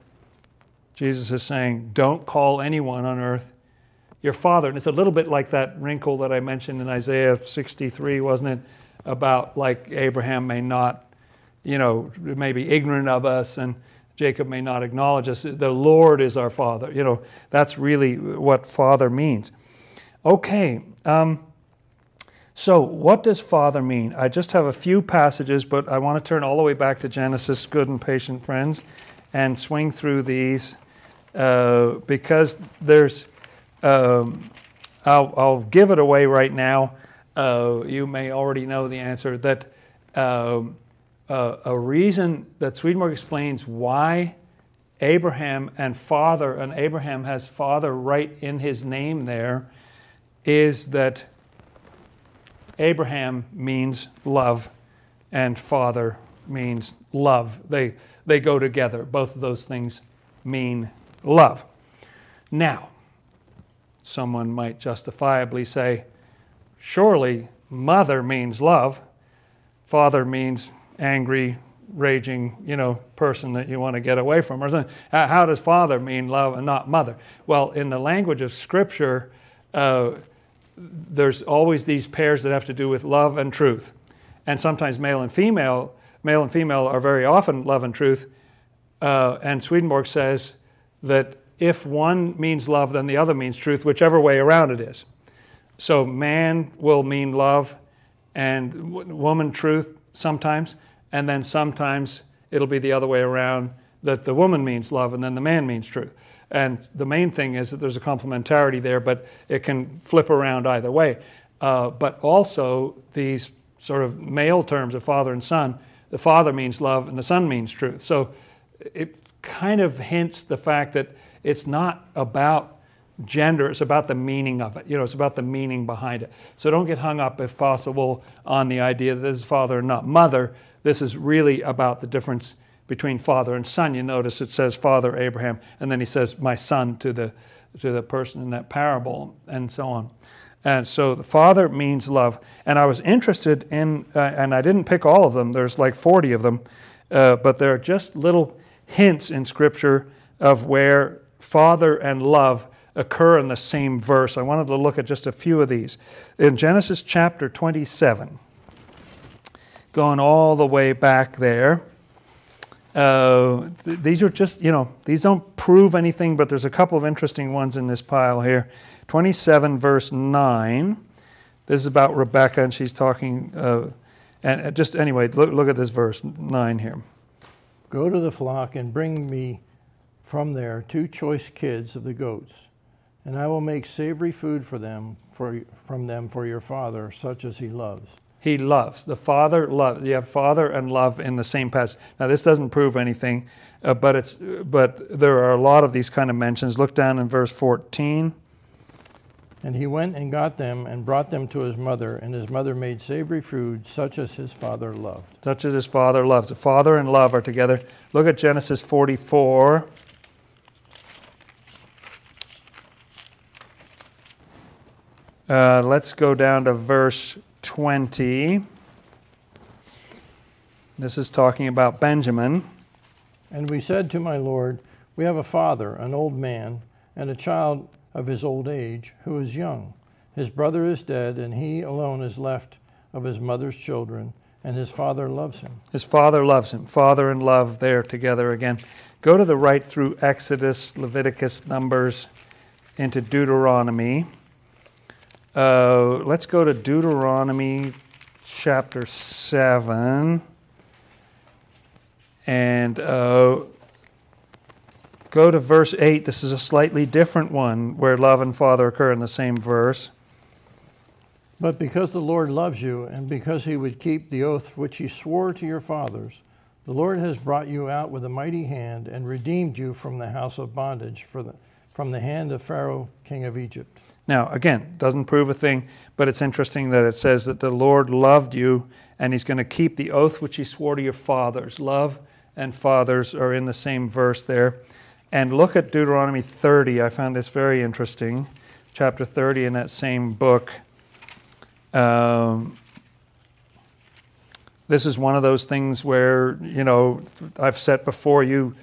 Jesus is saying, don't call anyone on earth your father. And it's a little bit like that wrinkle that I mentioned in Isaiah 63, wasn't it? About like Abraham may not, you know, may be ignorant of us and Jacob may not acknowledge us. The Lord is our father. You know, that's really what father means. Okay. Um, so, what does father mean? I just have a few passages, but I want to turn all the way back to Genesis, good and patient friends, and swing through these uh, because there's um, I'll, I'll give it away right now. Uh, you may already know the answer that um, uh, a reason that Swedenborg explains why Abraham and father, and Abraham has father right in his name there, is that Abraham means love and father means love. They, they go together. Both of those things mean love. Now, someone might justifiably say, surely mother means love, father means angry, raging, you know, person that you want to get away from or something. How does father mean love and not mother? Well, in the language of Scripture, uh, there's always these pairs that have to do with love and truth. And sometimes male and female, male and female are very often love and truth. Uh, and Swedenborg says that if one means love, then the other means truth, whichever way around it is. So man will mean love and woman truth sometimes, and then sometimes it'll be the other way around that the woman means love and then the man means truth. And the main thing is that there's a complementarity there, but it can flip around either way. Uh, but also, these sort of male terms of father and son, the father means love and the son means truth. So it kind of hints the fact that it's not about gender, it's about the meaning of it. You know, it's about the meaning behind it. So don't get hung up, if possible, on the idea that this is father and not mother. This is really about the difference between father and son. You notice it says father Abraham, and then he says my son to the to the person in that parable, and so on. And so the father means love. And I was interested in, uh, and I didn't pick all of them. There's like 40 of them, uh, but there are just little hints in Scripture of where father and love occur in the same verse. I wanted to look at just a few of these. In Genesis chapter 27, going all the way back there, uh, th- these are just, you know, these don't prove anything, but there's a couple of interesting ones in this pile here. 27, verse 9. This is about Rebecca, and she's talking. Uh, and uh, just anyway, look, look at this verse 9 here. Go to the flock and bring me from there two choice kids of the goats, and I will make savory food for them for, from them for your father, such as he loves. He loves. The Father loves. You have Father and love in the same passage. Now, this doesn't prove anything, uh, but it's but there are a lot of these kind of mentions. Look down in verse 14. And he went and got them and brought them to his mother, and his mother made savory food, such as his father loved. Such as his father loves. The father and love are together. Look at Genesis 44. Uh, let's go down to verse 20. This is talking about Benjamin. And we said to my Lord, We have a father, an old man, and a child of his old age, who is young. His brother is dead, and he alone is left of his mother's children, and his father loves him. His father loves him. Father and love there together again. Go to the right through Exodus, Leviticus, Numbers, into Deuteronomy. Uh, let's go to Deuteronomy chapter 7 and uh, go to verse 8. This is a slightly different one where love and father occur in the same verse. But because the Lord loves you, and because he would keep the oath which he swore to your fathers, the Lord has brought you out with a mighty hand and redeemed you from the house of bondage, the, from the hand of Pharaoh, king of Egypt. Now, again, doesn't prove a thing, but it's interesting that it says that the Lord loved you and he's going to keep the oath which he swore to your fathers. Love and fathers are in the same verse there. And look at Deuteronomy 30. I found this very interesting. Chapter 30 in that same book. Um, this is one of those things where, you know, I've set before you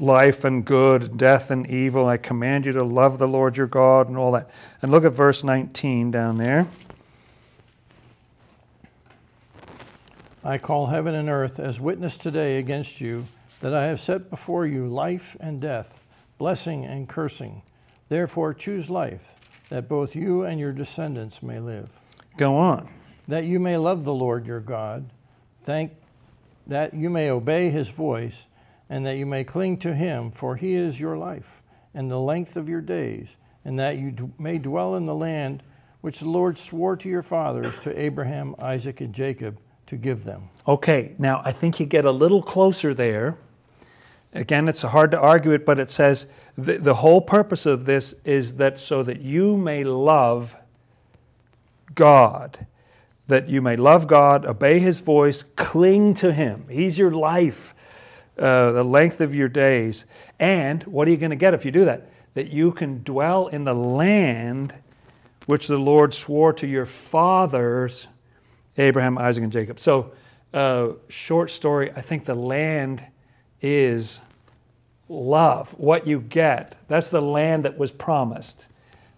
life and good, death and evil. I command you to love the Lord your God and all that. And look at verse 19 down there. I call heaven and earth as witness today against you that I have set before you life and death, blessing and cursing. Therefore, choose life, that both you and your descendants may live. Go on. That you may love the Lord your God, thank that you may obey his voice, and that you may cling to him, for he is your life and the length of your days, and that you d- may dwell in the land which the Lord swore to your fathers, to Abraham, Isaac, and Jacob to give them. Okay, now I think you get a little closer there. Again, it's hard to argue it, but it says the, the whole purpose of this is that so that you may love God, that you may love God, obey His voice, cling to Him. He's your life, uh, the length of your days. And what are you going to get if you do that? That you can dwell in the land which the Lord swore to your fathers Abraham, Isaac, and Jacob. So, uh, short story, I think the land is love, what you get. That's the land that was promised.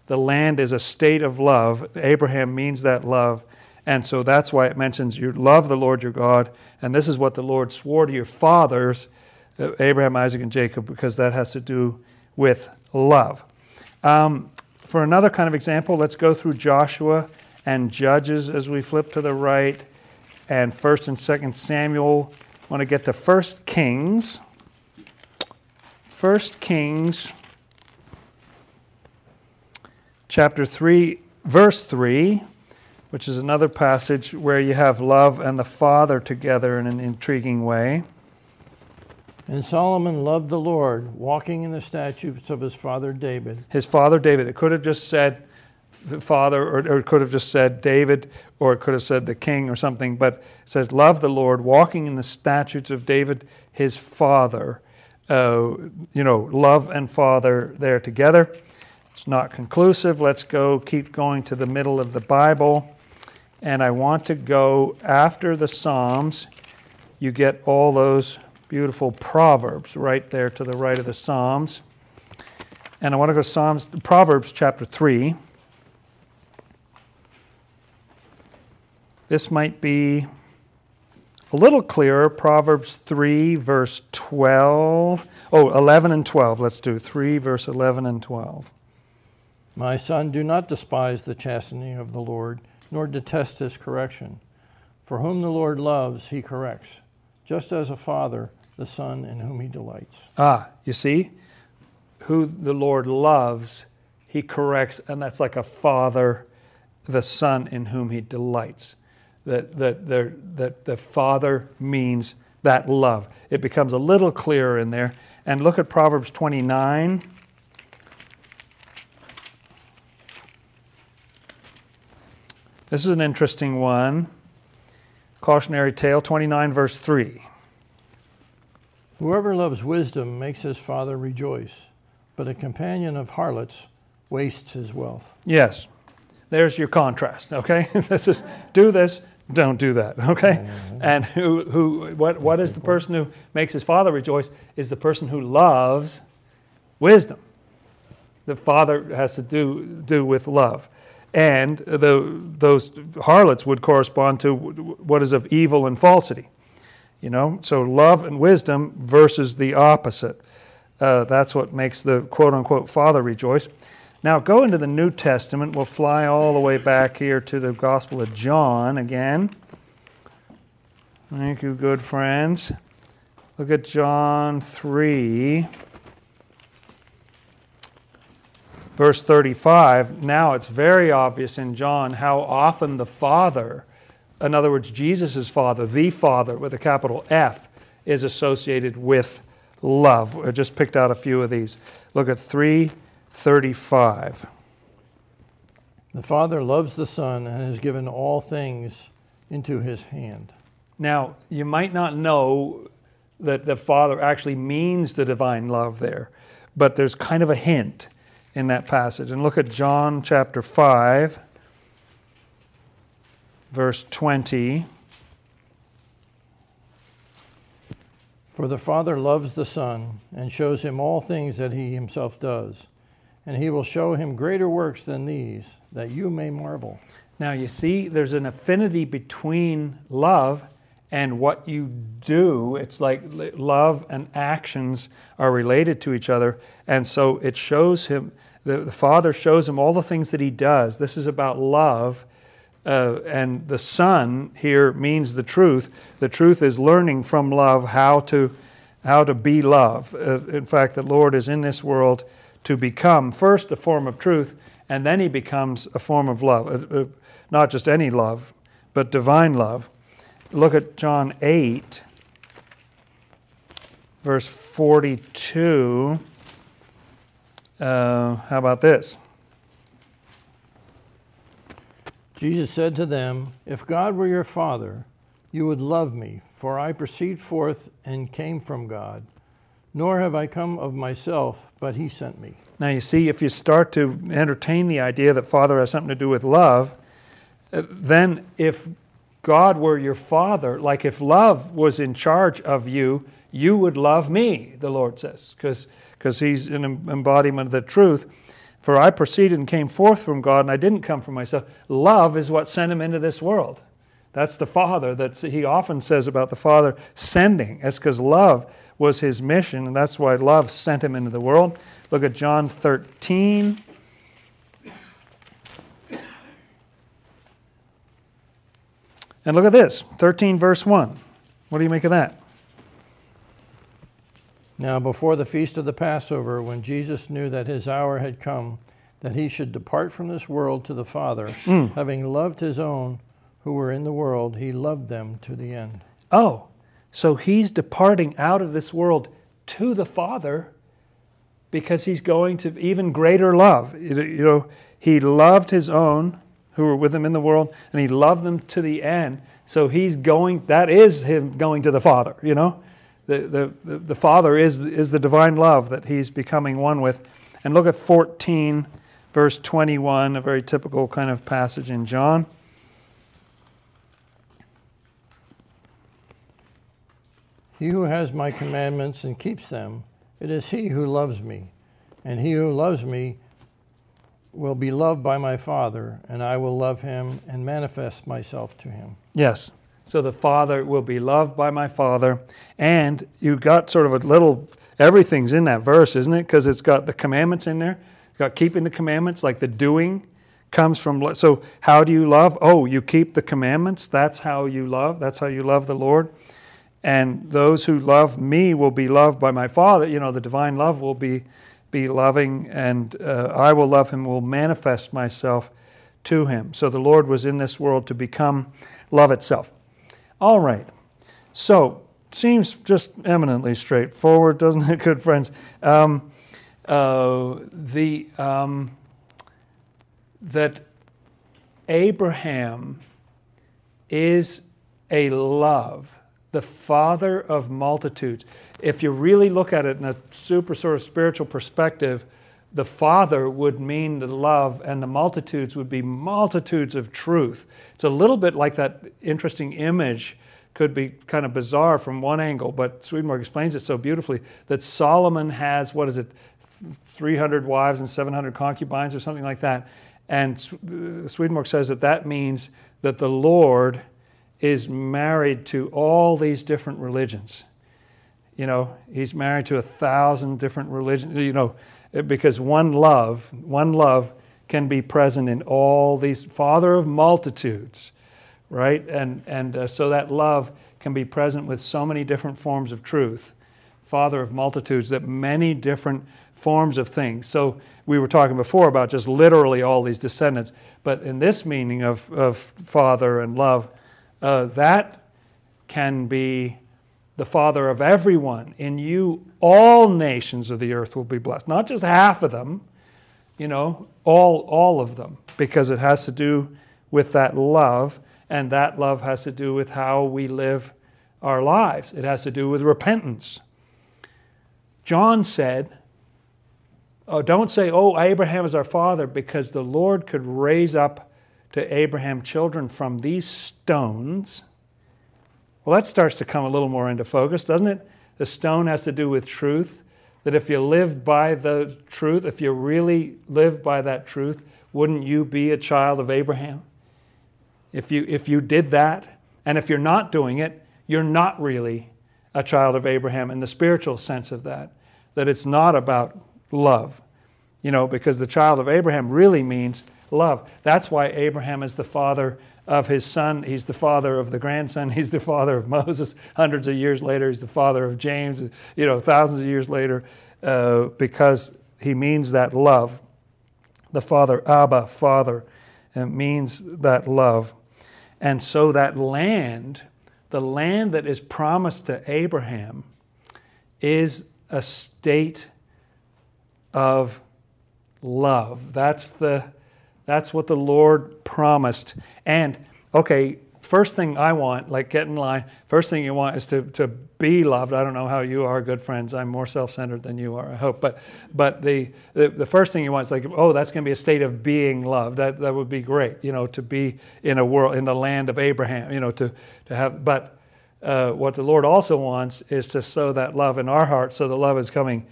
The land is a state of love. Abraham means that love. And so that's why it mentions you love the Lord your God. And this is what the Lord swore to your fathers, uh, Abraham, Isaac, and Jacob, because that has to do with love. Um, for another kind of example, let's go through Joshua and Judges as we flip to the right, and 1st and 2nd Samuel. I want to get to 1st Kings. 1st Kings, chapter 3, verse 3, which is another passage where you have love and the Father together in an intriguing way. And Solomon loved the Lord, walking in the statutes of his father David. His father David. It could have just said father, or, or, it could have just said David, or it could have said the king or something, but it says, Love the Lord, walking in the statutes of David, his father. Uh, you know, love and father there together. It's not conclusive. Let's go, keep going to the middle of the Bible. And I want to go after the Psalms. You get all those beautiful proverbs right there to the right of the Psalms. And I want to go Psalms, Proverbs chapter 3. This might be a little clearer. Proverbs 3, verse 12. Oh, 11 and 12. Let's do 3, verse 11 and 12. My son, do not despise the chastening of the Lord, nor detest his correction. For whom the Lord loves, he corrects, just as a father the son in whom he delights. Ah, you see? Who the Lord loves, he corrects, and that's like a father, the son in whom he delights that, that, that the Father means that love. It becomes a little clearer in there. And look at Proverbs 29. This is an interesting one. Cautionary tale 29, verse 3. Whoever loves wisdom makes his father rejoice, but a companion of harlots wastes his wealth. Yes. There's your contrast, okay? this is do this, don't do that, okay? Mm-hmm. And who who what what is the person who makes his father rejoice is the person who loves wisdom. The father has to do do with love. And the those harlots would correspond to what is of evil and falsity. You know, so love and wisdom versus the opposite. Uh, that's what makes the quote unquote father rejoice. Now, go into the New Testament. We'll fly all the way back here to the Gospel of John again. Thank you, good friends. Look at John 3, verse 35. Now, it's very obvious in John how often the Father, in other words, Jesus' Father, the Father with a capital F, is associated with love. I just picked out a few of these. Look at 335. The Father loves the Son and has given all things into his hand. Now, you might not know that the Father actually means the divine love there, but there's kind of a hint in that passage. And look at John chapter 5, verse 20. For the Father loves the Son and shows him all things that he himself does and he will show him greater works than these, that you may marvel. Now, you see, there's an affinity between love and what you do. It's like love and actions are related to each other. And so it shows him, the, the Father shows him all the things that he does. This is about love. Uh, and the Son here means the truth. The truth is learning from love how to, how to be love. Uh, in fact, the Lord is in this world to become first a form of truth, and then he becomes a form of love. Uh, uh, not just any love, but divine love. Look at John 8, verse 42. Uh, how about this? Jesus said to them, If God were your Father, you would love me, for I proceed forth and came from God. Nor have I come of myself, but he sent me. Now, you see, if you start to entertain the idea that Father has something to do with love, uh, then if God were your Father, like if love was in charge of you, you would love me, the Lord says, because He's an embodiment of the truth. For I proceeded and came forth from God, and I didn't come from myself. Love is what sent Him into this world. That's the Father. That He often says about the Father sending. It's because love was his mission, and that's why love sent him into the world. Look at John 13. And look at this 13, verse 1. What do you make of that? Now, before the feast of the Passover, when Jesus knew that his hour had come, that he should depart from this world to the Father, mm. having loved his own who were in the world, he loved them to the end. Oh, so he's departing out of this world to the Father because he's going to even greater love. You know, he loved his own who were with him in the world, and he loved them to the end. So he's going, that is him going to the Father, you know? The, the, the Father is, is the divine love that he's becoming one with. And look at 14, verse 21, a very typical kind of passage in John. He who has my commandments and keeps them, it is he who loves me. And he who loves me will be loved by my Father, and I will love him and manifest myself to him. Yes. So the Father will be loved by my Father. And you got sort of a little, everything's in that verse, isn't it? Because it's got the commandments in there. It's got keeping the commandments, like the doing comes from. So how do you love? Oh, you keep the commandments. That's how you love. That's how you love the Lord and those who love me will be loved by my Father. You know, the divine love will be, be loving, and uh, I will love him, will manifest myself to him. So the Lord was in this world to become love itself. All right. So, seems just eminently straightforward, doesn't it, good friends? Um, uh, the, um, that Abraham is a love, the father of multitudes. If you really look at it in a super sort of spiritual perspective, the father would mean the love, and the multitudes would be multitudes of truth. It's a little bit like that interesting image, could be kind of bizarre from one angle, but Swedenborg explains it so beautifully that Solomon has, what is it, 300 wives and 700 concubines or something like that. And uh, Swedenborg says that that means that the Lord is married to all these different religions. You know, he's married to a thousand different religions, you know, because one love, one love can be present in all these, Father of multitudes, right? And, and uh, so that love can be present with so many different forms of truth. Father of multitudes, that many different forms of things. So we were talking before about just literally all these descendants, but in this meaning of, of father and love, uh, that can be the father of everyone. In you, all nations of the earth will be blessed, not just half of them, you know, all, all of them, because it has to do with that love, and that love has to do with how we live our lives. It has to do with repentance. John said, oh, Don't say, oh, Abraham is our father, because the Lord could raise up to Abraham children from these stones. Well, that starts to come a little more into focus, doesn't it? The stone has to do with truth. That if you live by the truth, if you really live by that truth, wouldn't you be a child of Abraham? If you, if you did that, and if you're not doing it, you're not really a child of Abraham in the spiritual sense of that. That it's not about love, you know, because the child of Abraham really means love. That's why Abraham is the father of his son. He's the father of the grandson. He's the father of Moses. Hundreds of years later, he's the father of James, you know, thousands of years later, uh, because he means that love. The father, Abba, father, uh, means that love. And so that land, the land that is promised to Abraham, is a state of love. That's the that's what the Lord promised. And okay, first thing I want, like get in line, first thing you want is to, to be loved. I don't know how you are, good friends. I'm more self centered than you are, I hope. But, but the, the, the, first thing you want is like, oh, that's going to be a state of being loved. That, that would be great, you know, to be in a world, in the land of Abraham, you know, to, to have. But uh, what the Lord also wants is to sow that love in our hearts so the love is coming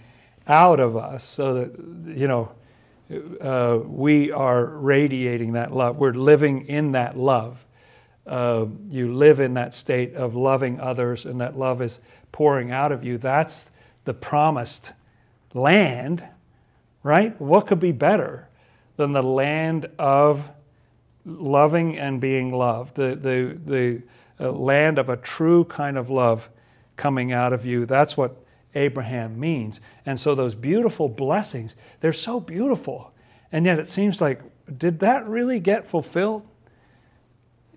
out of us so that, you know, uh, we are radiating that love. We're living in that love. Uh, you live in that state of loving others, and that love is pouring out of you. That's the promised land, right? What could be better than the land of loving and being loved? The, the, the uh, land of a true kind of love coming out of you. That's what Abraham means. And so those beautiful blessings, they're so beautiful. And yet it seems like, did that really get fulfilled?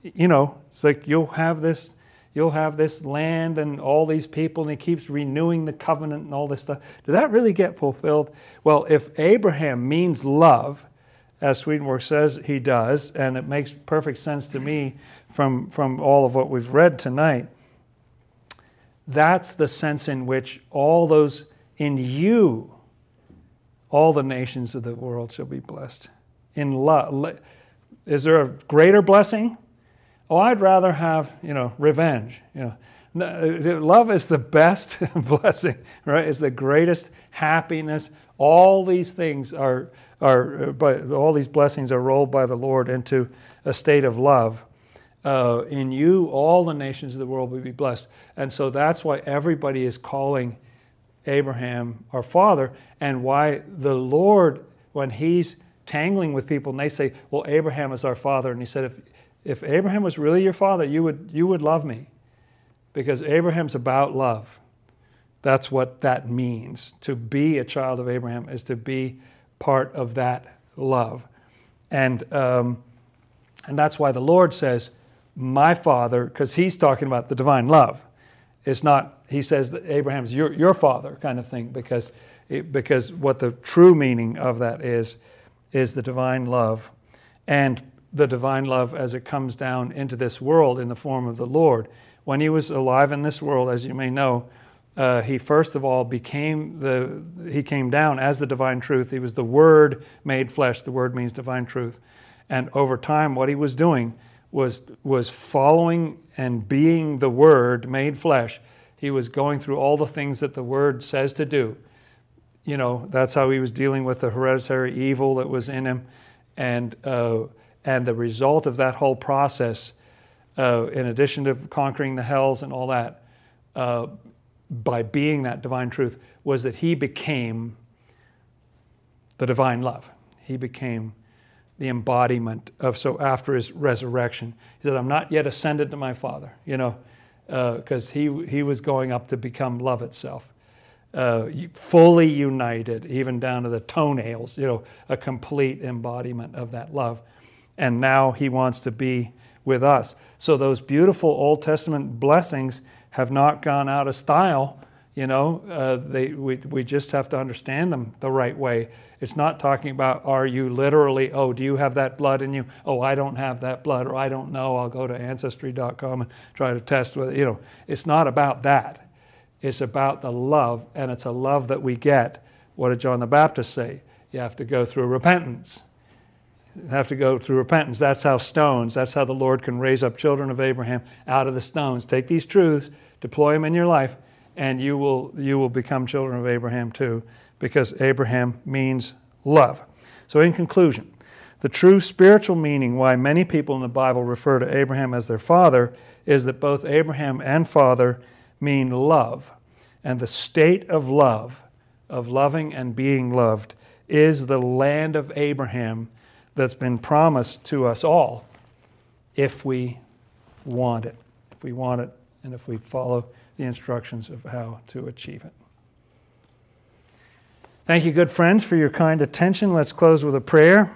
You know, it's like you'll have this you'll have this land and all these people, and he keeps renewing the covenant and all this stuff. Did that really get fulfilled? Well, if Abraham means love, as Swedenborg says he does, and it makes perfect sense to me from, from all of what we've read tonight, that's the sense in which all those in you, all the nations of the world shall be blessed. In love. Is there a greater blessing? Oh, I'd rather have, you know, revenge. You know, uh, love is the best blessing, right? It's the greatest happiness. All these things are, are, uh, but all these blessings are rolled by the Lord into a state of love uh, in you, all the nations of the world will be blessed. And so that's why everybody is calling Abraham our father, and why the Lord, when he's tangling with people and they say, Well, Abraham is our father, and he said, If, if Abraham was really your father, you would, you would love me. Because Abraham's about love. That's what that means. To be a child of Abraham is to be part of that love. And, um, and that's why the Lord says, my father, because he's talking about the divine love. It's not, he says that Abraham's your, your father kind of thing, because, it, because what the true meaning of that is, is the divine love. And the divine love as it comes down into this world in the form of the Lord. When he was alive in this world, as you may know, uh, he first of all became the he came down as the divine truth he was the word made flesh the word means divine truth and over time what he was doing was was following and being the word made flesh. He was going through all the things that the word says to do. You know that's how he was dealing with the hereditary evil that was in him. And uh, and the result of that whole process uh, in addition to conquering the hells and all that uh, by being that divine truth was that he became the divine love. He became the embodiment of so after his resurrection. He said, I'm not yet ascended to my Father, you know, because uh, he, he was going up to become love itself. Uh, fully united, even down to the toenails, you know, a complete embodiment of that love. And now he wants to be with us. So, those beautiful Old Testament blessings have not gone out of style. You know, uh, they, we, we just have to understand them the right way. It's not talking about, are you literally, oh, do you have that blood in you? Oh, I don't have that blood, or I don't know. I'll go to ancestry.com and try to test with You know, it's not about that. It's about the love, and it's a love that we get. What did John the Baptist say? You have to go through repentance. You have to go through repentance. That's how stones, that's how the Lord can raise up children of Abraham out of the stones. Take these truths, deploy them in your life, and you will, you will become children of Abraham too, because Abraham means love. So, in conclusion, the true spiritual meaning why many people in the Bible refer to Abraham as their father is that both Abraham and father mean love. And the state of love, of loving and being loved, is the land of Abraham that's been promised to us all if we want it. If we want it and if we follow the instructions of how to achieve it. Thank you, good friends, for your kind attention. Let's close with a prayer.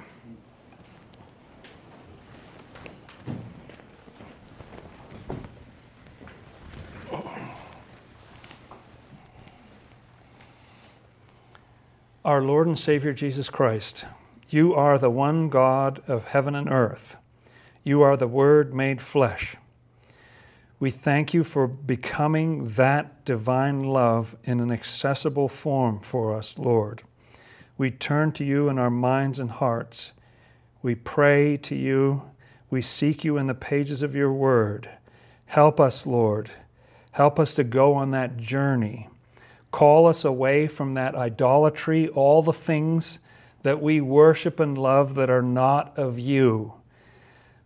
Our Lord and Savior Jesus Christ, you are the one God of heaven and earth. You are the Word made flesh. We thank you for becoming that divine love in an accessible form for us, Lord. We turn to you in our minds and hearts. We pray to you. We seek you in the pages of your word. Help us, Lord. Help us to go on that journey. Call us away from that idolatry, all the things that we worship and love that are not of you.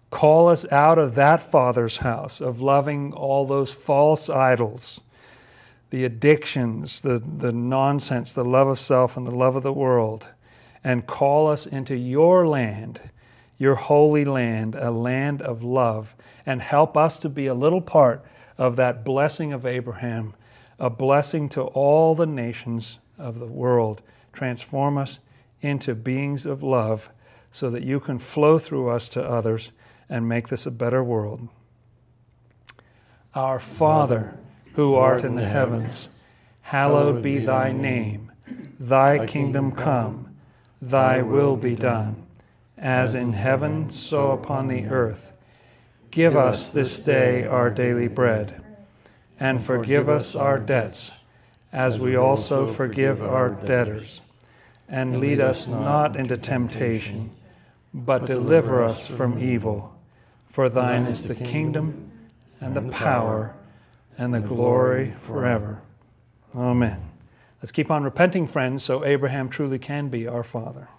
Call us out of that Father's house of loving all those false idols, the addictions, the, the nonsense, the love of self, and the love of the world, and call us into your land, your holy land, a land of love, and help us to be a little part of that blessing of Abraham, a blessing to all the nations of the world. Transform us into beings of love so that you can flow through us to others and make this a better world. Our Father, who art in the heavens, hallowed be thy name. Thy kingdom come, thy will be done, as in heaven, so upon the earth. Give us this day our daily bread, and forgive us our debts, as we also forgive our debtors. And lead us not into temptation, but deliver us from evil. For thine is the kingdom, and the power, and the glory forever. Amen. Let's keep on repenting, friends, so Abraham truly can be our father.